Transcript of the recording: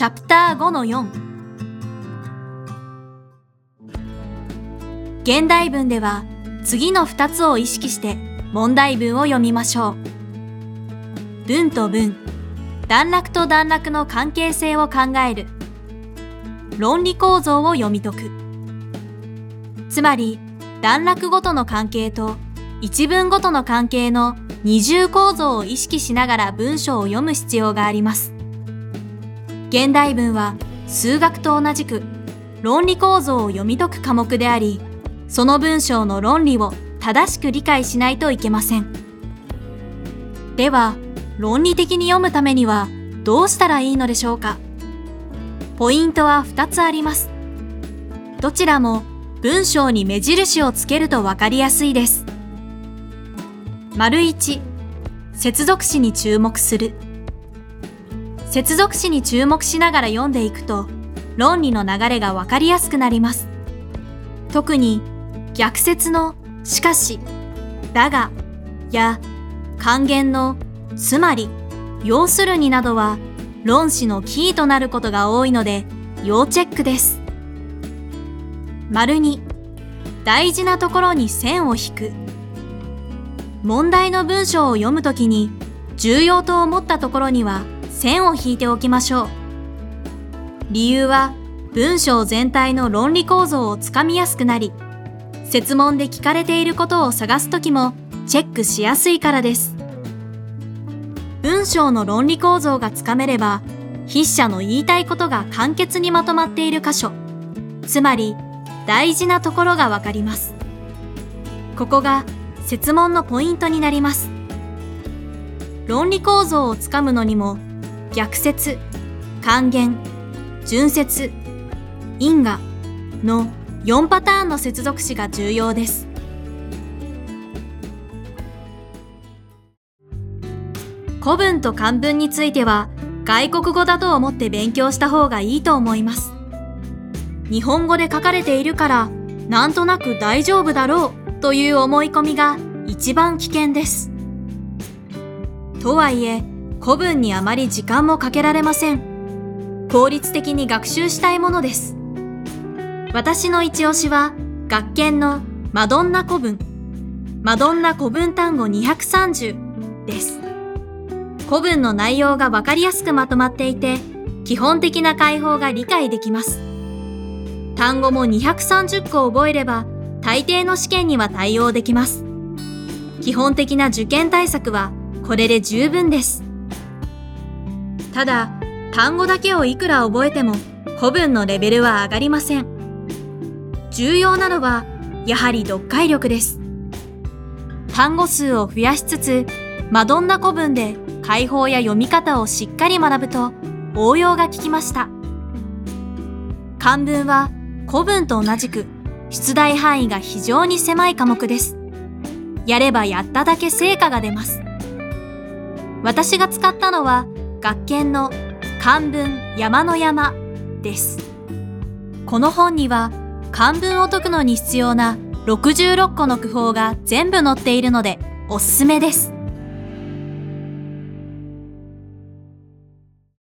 チャプター5の4現代文では次の2つを意識して問題文を読みましょう。文と文、段落と段落の関係性を考える。論理構造を読み解く。つまり、段落ごとの関係と一文ごとの関係の二重構造を意識しながら文章を読む必要があります。現代文は数学と同じく論理構造を読み解く科目であり、その文章の論理を正しく理解しないといけません。では、論理的に読むためにはどうしたらいいのでしょうか？ポイントは2つあります。どちらも文章に目印をつけるとわかりやすいです。丸1、接続詞に注目する。接続詞に注目しながら読んでいくと、論理の流れがわかりやすくなります。特に逆説のしかし、だが、や還元のつまり、要するになどは論旨のキーとなることが多いので要チェックです。丸2大事なところに線を引く問題の文章を読むときに重要と思ったところには線を引いておきましょう。理由は文章全体の論理構造をつかみやすくなり、設問で聞かれていることを探すときもチェックしやすいからです。文章の論理構造がつかめれば、筆者の言いたいことが簡潔にまとまっている箇所、つまり大事なところがわかります。ここが設問のポイントになります。論理構造をつかむのにも逆説、還元、順説、因果の4パターンの接続詞が重要です。古文と漢文については外国語だと思って勉強した方がいいと思います。日本語で書かれているからなんとなく大丈夫だろうという思い込みが一番危険です。とはいえ古文にあまり時間もかけられません。効率的に学習したいものです。私の一押しは学研のマドンナ古文、マドンナ古文単語230です。古文の内容がわかりやすくまとまっていて、基本的な解放が理解できます。単語も230個覚えれば、大抵の試験には対応できます。基本的な受験対策はこれで十分です。ただ、単語だけをいくら覚えても古文のレベルは上がりません。重要なのは、やはり読解力です。単語数を増やしつつ、マドンナ古文で解放や読み方をしっかり学ぶと応用が効きました。漢文は古文と同じく出題範囲が非常に狭い科目です。やればやっただけ成果が出ます。私が使ったのは学研の漢文山の山です。この本には漢文を解くのに必要な66個の句法が全部載っているのでおすすめです。